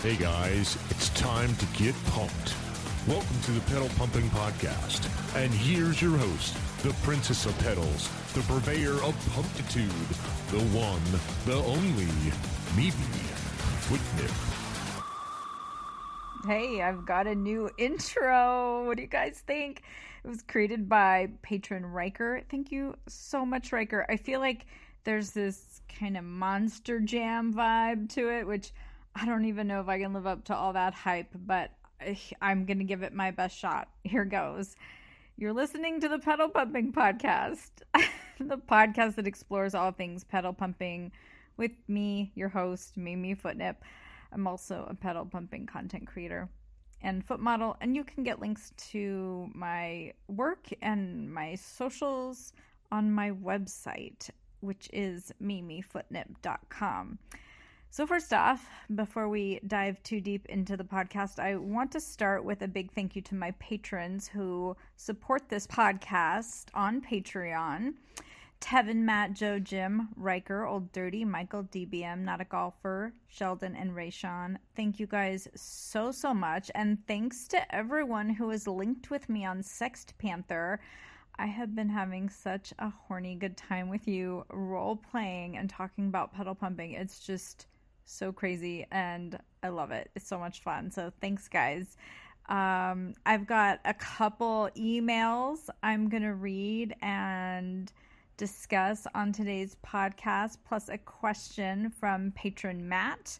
Hey guys, it's time to get pumped. Welcome to the Pedal Pumping Podcast. And here's your host, the Princess of Pedals, the purveyor of pumptitude, the one, the only, Mimi Footnip. Hey, I've got a new intro. What do you guys think? It was created by patron Riker. Thank you so much, Riker. I feel like there's this kind of monster jam vibe to it, which I don't even know if I can live up to all that hype, but eh, I'm going to give it my best shot. Here goes. You're listening to the Pedal Pumping Podcast, the podcast that explores all things pedal pumping with me, your host, Mimi Footnip. I'm also a pedal pumping content creator and foot model, and you can get links to my work and my socials on my website, which is mimifootnip.com. So, first off, before we dive too deep into the podcast, I want to start with a big thank you to my patrons who support this podcast on Patreon. Tevin, Matt, Joe, Jim, Riker, Old Dirty, Michael, DBM, Not a Golfer, Sheldon, and Rayshawn. Thank you guys so, so much. And thanks to everyone who is linked with me on Sext Panther. I have been having such a horny good time with you role playing and talking about pedal pumping. It's just so crazy and I love it. It's so much fun. So thanks, guys. Um, I've got a couple emails I'm going to read and discuss on today's podcast, plus a question from patron Matt.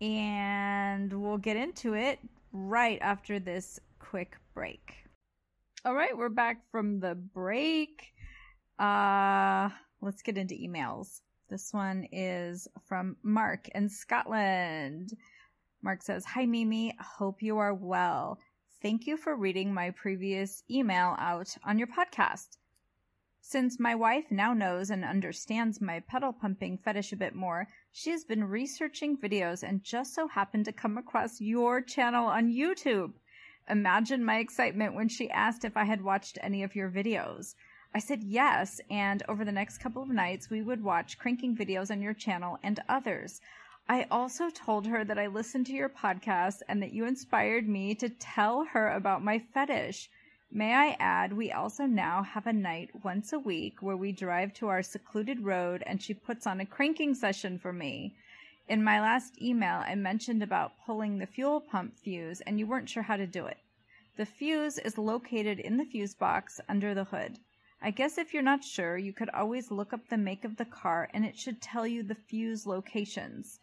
And we'll get into it right after this quick break. All right, we're back from the break. Uh, let's get into emails. This one is from Mark in Scotland. Mark says, Hi, Mimi. Hope you are well. Thank you for reading my previous email out on your podcast. Since my wife now knows and understands my pedal pumping fetish a bit more, she has been researching videos and just so happened to come across your channel on YouTube. Imagine my excitement when she asked if I had watched any of your videos. I said yes, and over the next couple of nights, we would watch cranking videos on your channel and others. I also told her that I listened to your podcast and that you inspired me to tell her about my fetish. May I add, we also now have a night once a week where we drive to our secluded road and she puts on a cranking session for me. In my last email, I mentioned about pulling the fuel pump fuse and you weren't sure how to do it. The fuse is located in the fuse box under the hood. I guess if you're not sure, you could always look up the make of the car and it should tell you the fuse locations.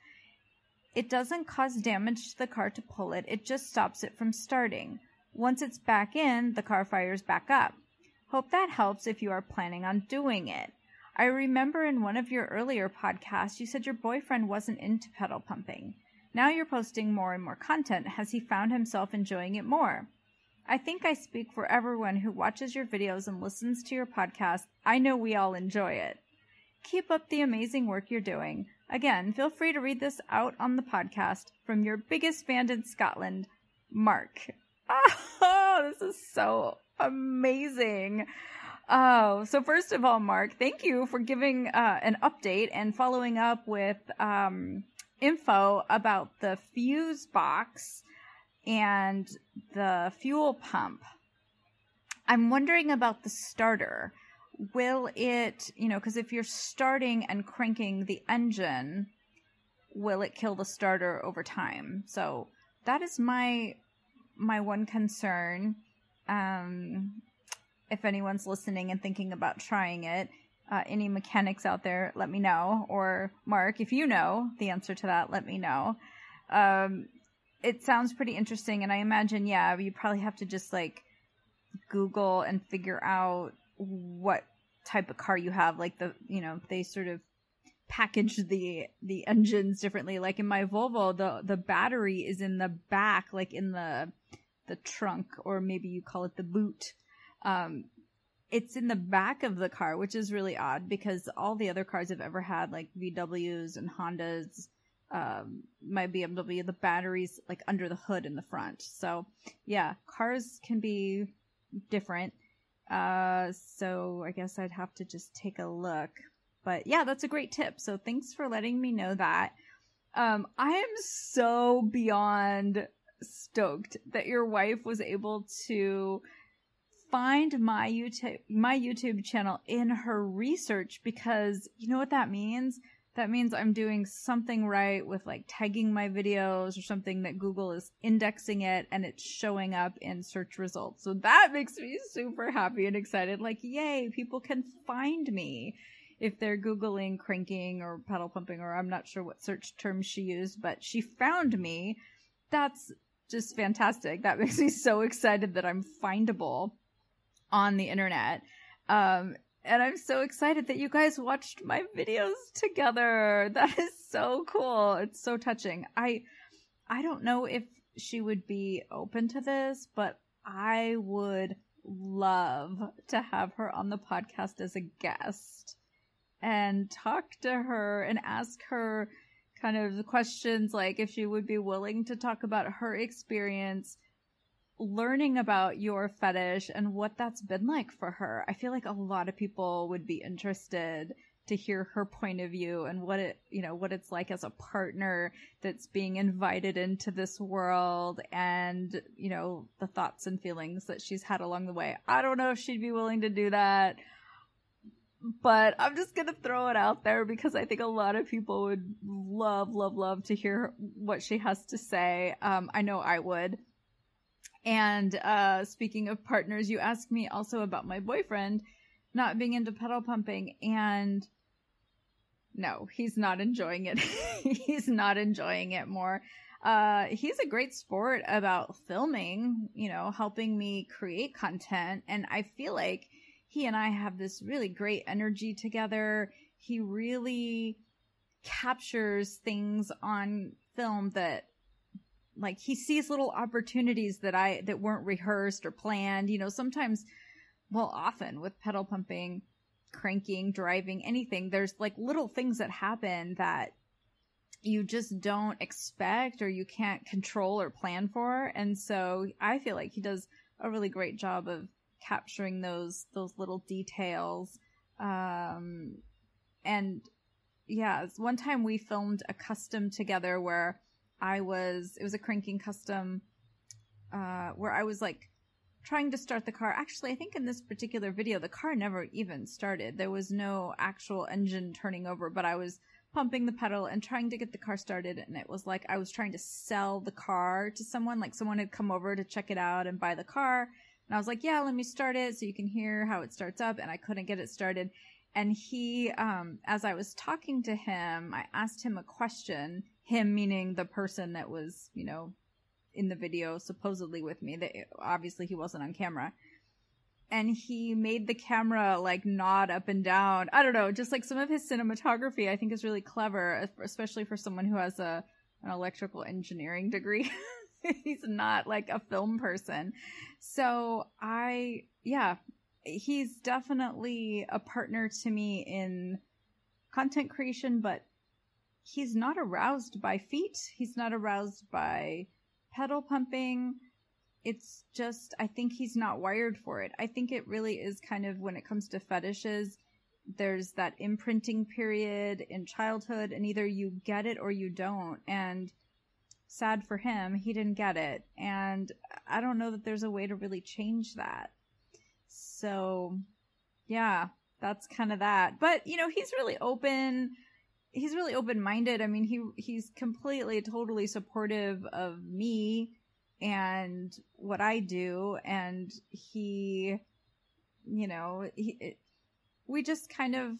It doesn't cause damage to the car to pull it, it just stops it from starting. Once it's back in, the car fires back up. Hope that helps if you are planning on doing it. I remember in one of your earlier podcasts, you said your boyfriend wasn't into pedal pumping. Now you're posting more and more content. Has he found himself enjoying it more? I think I speak for everyone who watches your videos and listens to your podcast. I know we all enjoy it. Keep up the amazing work you're doing. Again, feel free to read this out on the podcast from your biggest fan in Scotland, Mark. Oh, this is so amazing. Oh, so first of all, Mark, thank you for giving uh, an update and following up with um, info about the fuse box and the fuel pump. I'm wondering about the starter. Will it, you know, because if you're starting and cranking the engine, will it kill the starter over time? So that is my my one concern. Um, if anyone's listening and thinking about trying it, uh, any mechanics out there, let me know. Or Mark, if you know the answer to that, let me know. Um, it sounds pretty interesting, and I imagine, yeah, you probably have to just like Google and figure out what type of car you have. Like the, you know, they sort of package the the engines differently. Like in my Volvo, the the battery is in the back, like in the the trunk, or maybe you call it the boot. Um, it's in the back of the car, which is really odd because all the other cars I've ever had, like VWs and Hondas, um, my BMW, the batteries like under the hood in the front. So yeah, cars can be different. Uh, so I guess I'd have to just take a look. But yeah, that's a great tip. So thanks for letting me know that. Um, I am so beyond stoked that your wife was able to find my YouTube my YouTube channel in her research because you know what that means? That means I'm doing something right with like tagging my videos or something that Google is indexing it and it's showing up in search results. So that makes me super happy and excited. Like, yay, people can find me if they're Googling cranking or pedal pumping, or I'm not sure what search term she used, but she found me. That's just fantastic. That makes me so excited that I'm findable on the internet. Um, and I'm so excited that you guys watched my videos together. That is so cool. It's so touching. I I don't know if she would be open to this, but I would love to have her on the podcast as a guest and talk to her and ask her kind of questions like if she would be willing to talk about her experience learning about your fetish and what that's been like for her. I feel like a lot of people would be interested to hear her point of view and what it, you know, what it's like as a partner that's being invited into this world and, you know, the thoughts and feelings that she's had along the way. I don't know if she'd be willing to do that but I'm just gonna throw it out there because I think a lot of people would love, love, love to hear what she has to say. Um, I know I would. And uh, speaking of partners, you asked me also about my boyfriend not being into pedal pumping, and no, he's not enjoying it. he's not enjoying it more. Uh, he's a great sport about filming, you know, helping me create content, and I feel like he and I have this really great energy together. He really captures things on film that like he sees little opportunities that I that weren't rehearsed or planned. You know, sometimes well often with pedal pumping, cranking, driving, anything, there's like little things that happen that you just don't expect or you can't control or plan for. And so I feel like he does a really great job of capturing those those little details. Um, and yeah, one time we filmed a custom together where I was it was a cranking custom uh, where I was like trying to start the car. Actually, I think in this particular video the car never even started. There was no actual engine turning over, but I was pumping the pedal and trying to get the car started and it was like I was trying to sell the car to someone like someone had come over to check it out and buy the car and I was like, yeah, let me start it so you can hear how it starts up. And I couldn't get it started. And he, um, as I was talking to him, I asked him a question, him meaning the person that was, you know, in the video supposedly with me that obviously he wasn't on camera. And he made the camera like nod up and down. I don't know, just like some of his cinematography I think is really clever, especially for someone who has a, an electrical engineering degree. he's not like a film person. So I, yeah, he's definitely a partner to me in content creation, but he's not aroused by feet. He's not aroused by pedal pumping. It's just, I think he's not wired for it. I think it really is kind of when it comes to fetishes, there's that imprinting period in childhood, and either you get it or you don't. And sad for him, he didn't get it. And I don't know that there's a way to really change that. So, yeah, that's kind of that. But, you know, he's really open. He's really open-minded. I mean, he he's completely totally supportive of me and what I do and he you know, he we just kind of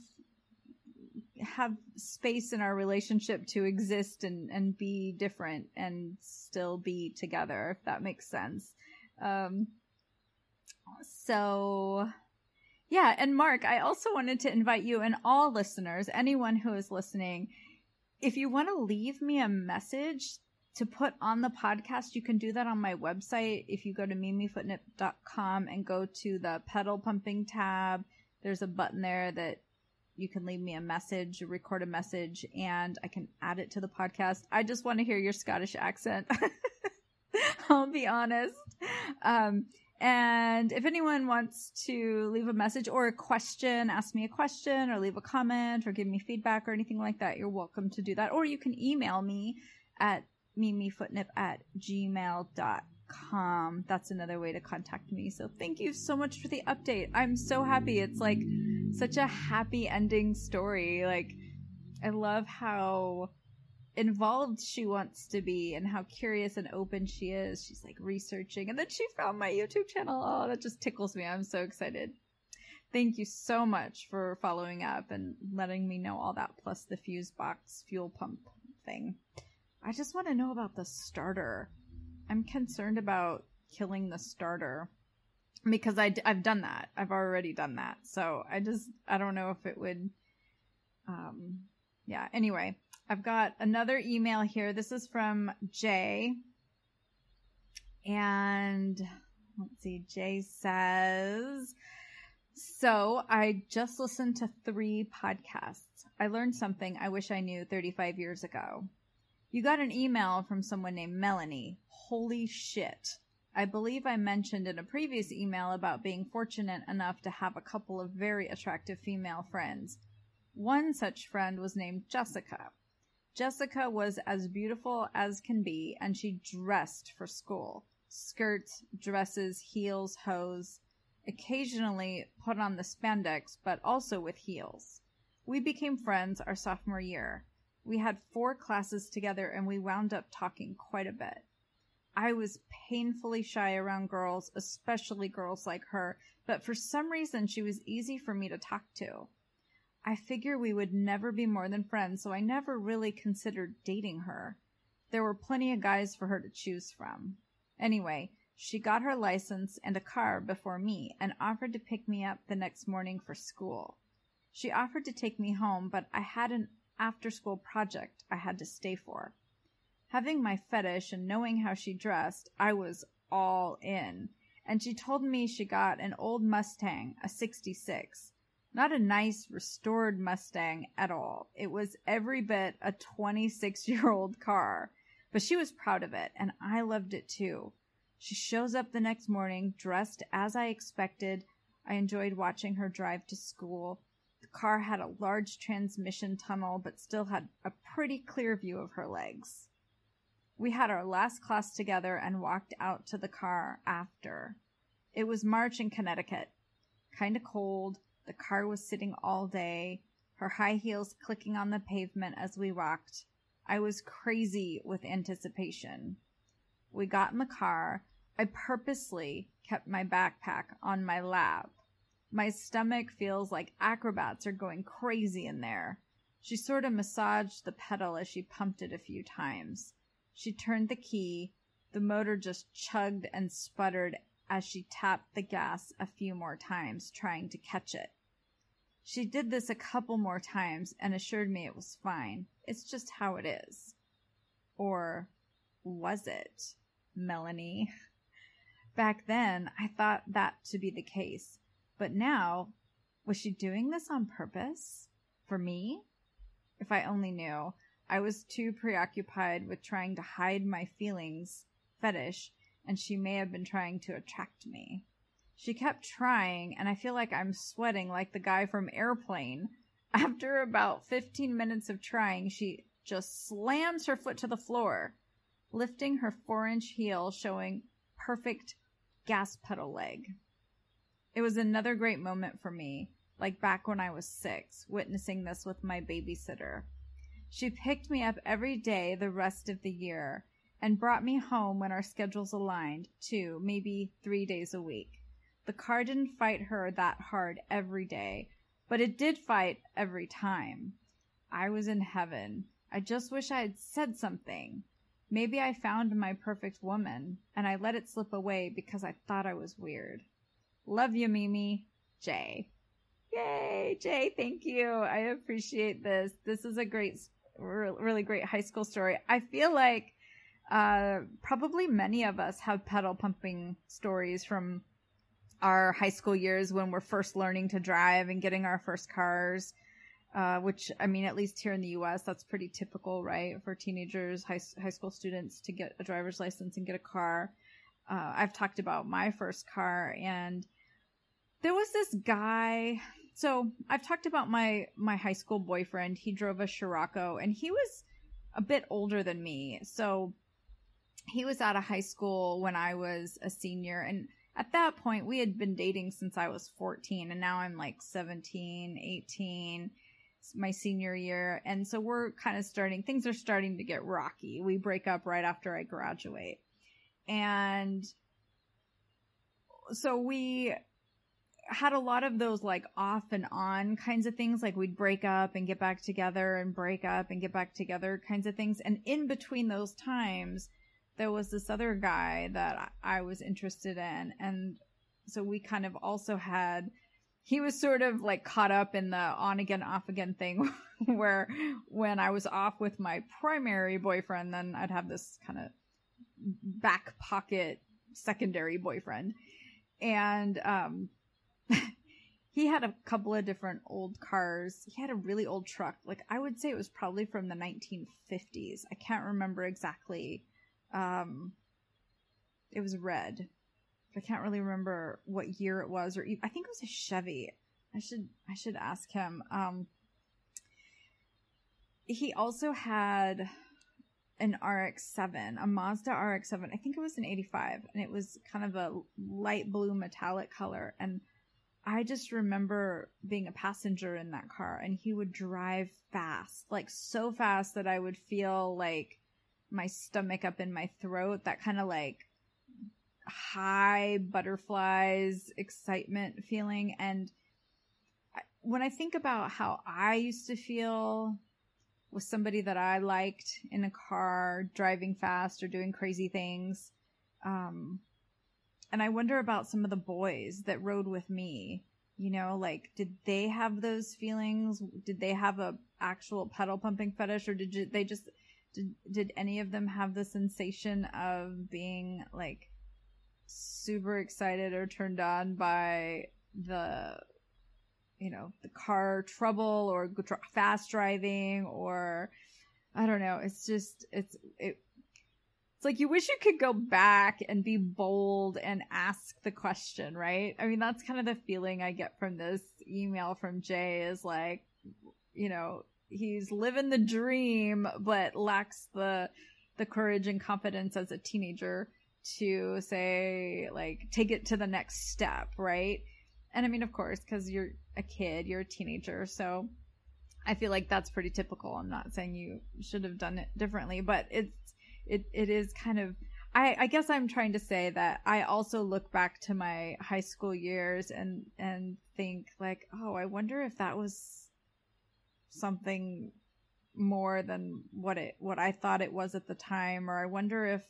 have space in our relationship to exist and, and be different and still be together, if that makes sense. Um, so yeah, and Mark, I also wanted to invite you and all listeners, anyone who is listening, if you want to leave me a message to put on the podcast, you can do that on my website. If you go to mimifootnip.com and go to the pedal pumping tab, there's a button there that you can leave me a message, record a message, and I can add it to the podcast. I just want to hear your Scottish accent. I'll be honest. Um, And if anyone wants to leave a message or a question, ask me a question or leave a comment or give me feedback or anything like that, you're welcome to do that. Or you can email me at mimifootnip at gmail.com. That's another way to contact me. So thank you so much for the update. I'm so happy. It's like such a happy ending story. Like, I love how involved she wants to be and how curious and open she is. She's like researching and then she found my YouTube channel. Oh, that just tickles me. I'm so excited. Thank you so much for following up and letting me know all that plus the fuse box fuel pump thing. I just want to know about the starter. I'm concerned about killing the starter because I, I've done that. I've already done that. So I just, I don't know if it would, um, yeah. Anyway, I've got another email here. This is from Jay. And let's see, Jay says, so I just listened to three podcasts. I learned something I wish I knew 35 years ago. You got an email from someone named Melanie. Holy shit. I believe I mentioned in a previous email about being fortunate enough to have a couple of very attractive female friends. One such friend was named Jessica. Jessica was as beautiful as can be, and she dressed for school. Skirts, dresses, heels, hose, occasionally put on the spandex, but also with heels. We became friends our sophomore year. We had four classes together and we wound up talking quite a bit. I was painfully shy around girls, especially girls like her, but for some reason she was easy for me to talk to. I figure we would never be more than friends, so I never really considered dating her. There were plenty of guys for her to choose from. Anyway, she got her license and a car before me and offered to pick me up the next morning for school. She offered to take me home, but I had an after school project I had to stay for. Having my fetish and knowing how she dressed, I was all in. And she told me she got an old Mustang, a 66. Not a nice restored Mustang at all. It was every bit a 26 year old car. But she was proud of it, and I loved it too. She shows up the next morning dressed as I expected. I enjoyed watching her drive to school. The car had a large transmission tunnel, but still had a pretty clear view of her legs. We had our last class together and walked out to the car after. It was March in Connecticut. Kinda cold. The car was sitting all day, her high heels clicking on the pavement as we walked. I was crazy with anticipation. We got in the car. I purposely kept my backpack on my lap my stomach feels like acrobats are going crazy in there. She sort of massaged the pedal as she pumped it a few times. She turned the key. The motor just chugged and sputtered as she tapped the gas a few more times, trying to catch it. She did this a couple more times and assured me it was fine. It's just how it is. Or was it, Melanie? Back then, I thought that to be the case. But now, was she doing this on purpose? For me? If I only knew. I was too preoccupied with trying to hide my feelings, fetish, and she may have been trying to attract me. She kept trying, and I feel like I'm sweating like the guy from Airplane. After about 15 minutes of trying, she just slams her foot to the floor, lifting her four inch heel, showing perfect gas pedal leg. It was another great moment for me, like back when I was six, witnessing this with my babysitter. She picked me up every day the rest of the year and brought me home when our schedules aligned, two, maybe three days a week. The car didn't fight her that hard every day, but it did fight every time. I was in heaven. I just wish I had said something. Maybe I found my perfect woman, and I let it slip away because I thought I was weird. Love you, Mimi. Jay. Yay, Jay. Thank you. I appreciate this. This is a great, really great high school story. I feel like uh, probably many of us have pedal pumping stories from our high school years when we're first learning to drive and getting our first cars. Uh, which I mean, at least here in the U.S., that's pretty typical, right? For teenagers, high, high school students to get a driver's license and get a car. uh, I've talked about my first car and there was this guy. So I've talked about my, my high school boyfriend. He drove a Scirocco and he was a bit older than me. So he was out of high school when I was a senior. And at that point, we had been dating since I was 14 and now I'm like 17, 18 my senior year. And so we're kind of starting, things are starting to get rocky. We break up right after I graduate. And so we had a lot of those like off and on kinds of things. Like we'd break up and get back together and break up and get back together kinds of things. And in between those times, there was this other guy that I was interested in. And so we kind of also had he was sort of like caught up in the on again off again thing where when I was off with my primary boyfriend then I'd have this kind of back pocket secondary boyfriend. And um he had a couple of different old cars. He had a really old truck. Like I would say it was probably from the 1950s I can't remember exactly um it was red I can't really remember what year it was, or I think it was a Chevy. I should I should ask him. Um, he also had an RX-7, a Mazda RX-7. I think it was an 85, and it was kind of a light blue metallic color. And I just remember being a passenger in that car, and he would drive fast, like so fast that I would feel like my stomach up in my throat. That kind of like high butterflies excitement feeling and when i think about how i used to feel with somebody that i liked in a car driving fast or doing crazy things um and i wonder about some of the boys that rode with me you know like did they have those feelings did they have a actual pedal pumping fetish or did you, they just did, did any of them have the sensation of being like super excited or turned on by the you know the car trouble or fast driving or i don't know it's just it's it it's like you wish you could go back and be bold and ask the question right? I mean that's kind of the feeling i get from this email from jay is like you know he's living the dream but lacks the the courage and confidence as a teenager to say like take it to the next step, right? And I mean, of course, because you're a kid, you're a teenager, so I feel like that's pretty typical. I'm not saying you should have done it differently, but it's it it is kind of I, I guess I'm trying to say that I also look back to my high school years and and think like, oh, I wonder if that was something more than what it what I thought it was at the time, or I wonder if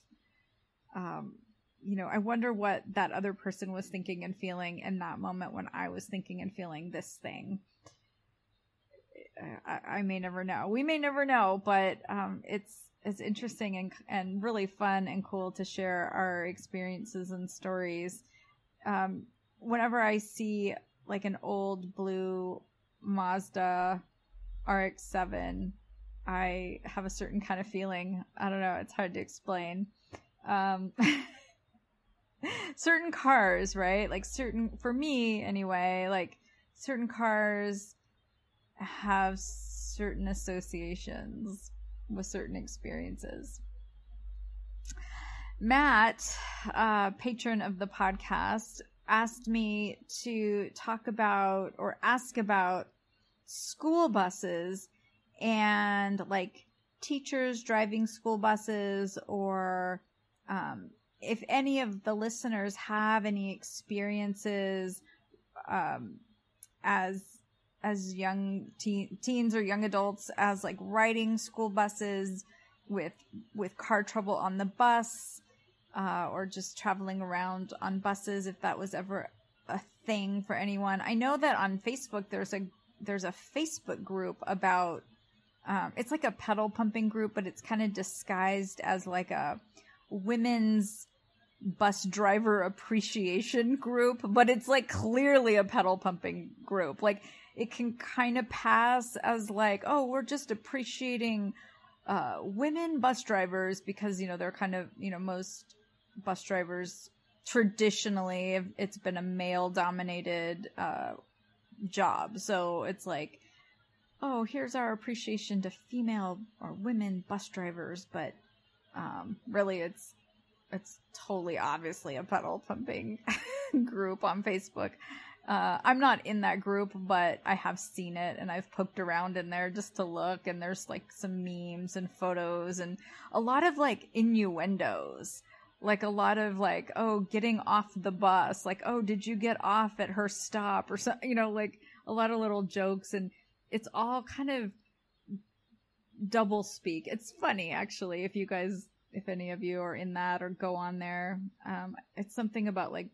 um, you know, I wonder what that other person was thinking and feeling in that moment when I was thinking and feeling this thing. I, I may never know. We may never know, but um, it's it's interesting and and really fun and cool to share our experiences and stories. Um, whenever I see like an old blue Mazda RX-7, I have a certain kind of feeling. I don't know. It's hard to explain um certain cars, right? Like certain for me anyway, like certain cars have certain associations with certain experiences. Matt, uh, patron of the podcast, asked me to talk about or ask about school buses and like teachers driving school buses or um, if any of the listeners have any experiences um, as as young teen, teens or young adults as like riding school buses with with car trouble on the bus uh, or just traveling around on buses if that was ever a thing for anyone. I know that on facebook there's a there's a facebook group about um, it's like a pedal pumping group but it's kind of disguised as like a women's bus driver appreciation group, but it's like clearly a pedal pumping group. Like it can kind of pass as like, oh, we're just appreciating uh, women bus drivers because you know they're kind of you know most bus drivers traditionally it's been a male dominated uh, job. So it's like, oh, here's our appreciation to female or women bus drivers, but um, really it's it's totally obviously a pedal pumping group on Facebook. Uh, I'm not in that group, but I have seen it and I've poked around in there just to look. And there's like some memes and photos and a lot of like innuendos. Like a lot of like, oh, getting off the bus. Like, oh, did you get off at her stop or something? You know, like a lot of little jokes and it's all kind of double speak. It's funny actually if you guys if any of you are in that or go on there. Um, it's something about like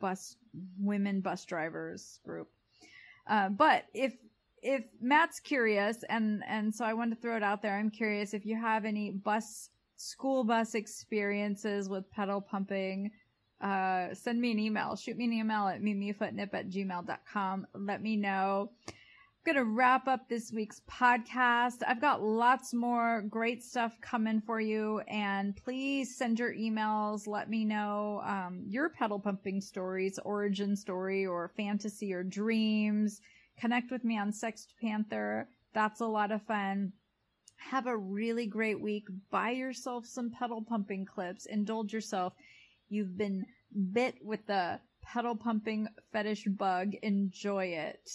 bus women bus drivers group. Uh, but if if Matt's curious and and so I wanted to throw it out there. I'm curious if you have any bus school bus experiences with pedal pumping. Uh, send me an email. Shoot me an email at mimifootnip at gmail.com. Let me know I'm going to wrap up this week's podcast. I've got lots more great stuff coming for you, and please send your emails. Let me know um, your pedal pumping stories, origin story, or fantasy or dreams. Connect with me on Sext Panther. That's a lot of fun. Have a really great week. Buy yourself some pedal pumping clips. Indulge yourself. You've been bit with the pedal pumping fetish bug. Enjoy it.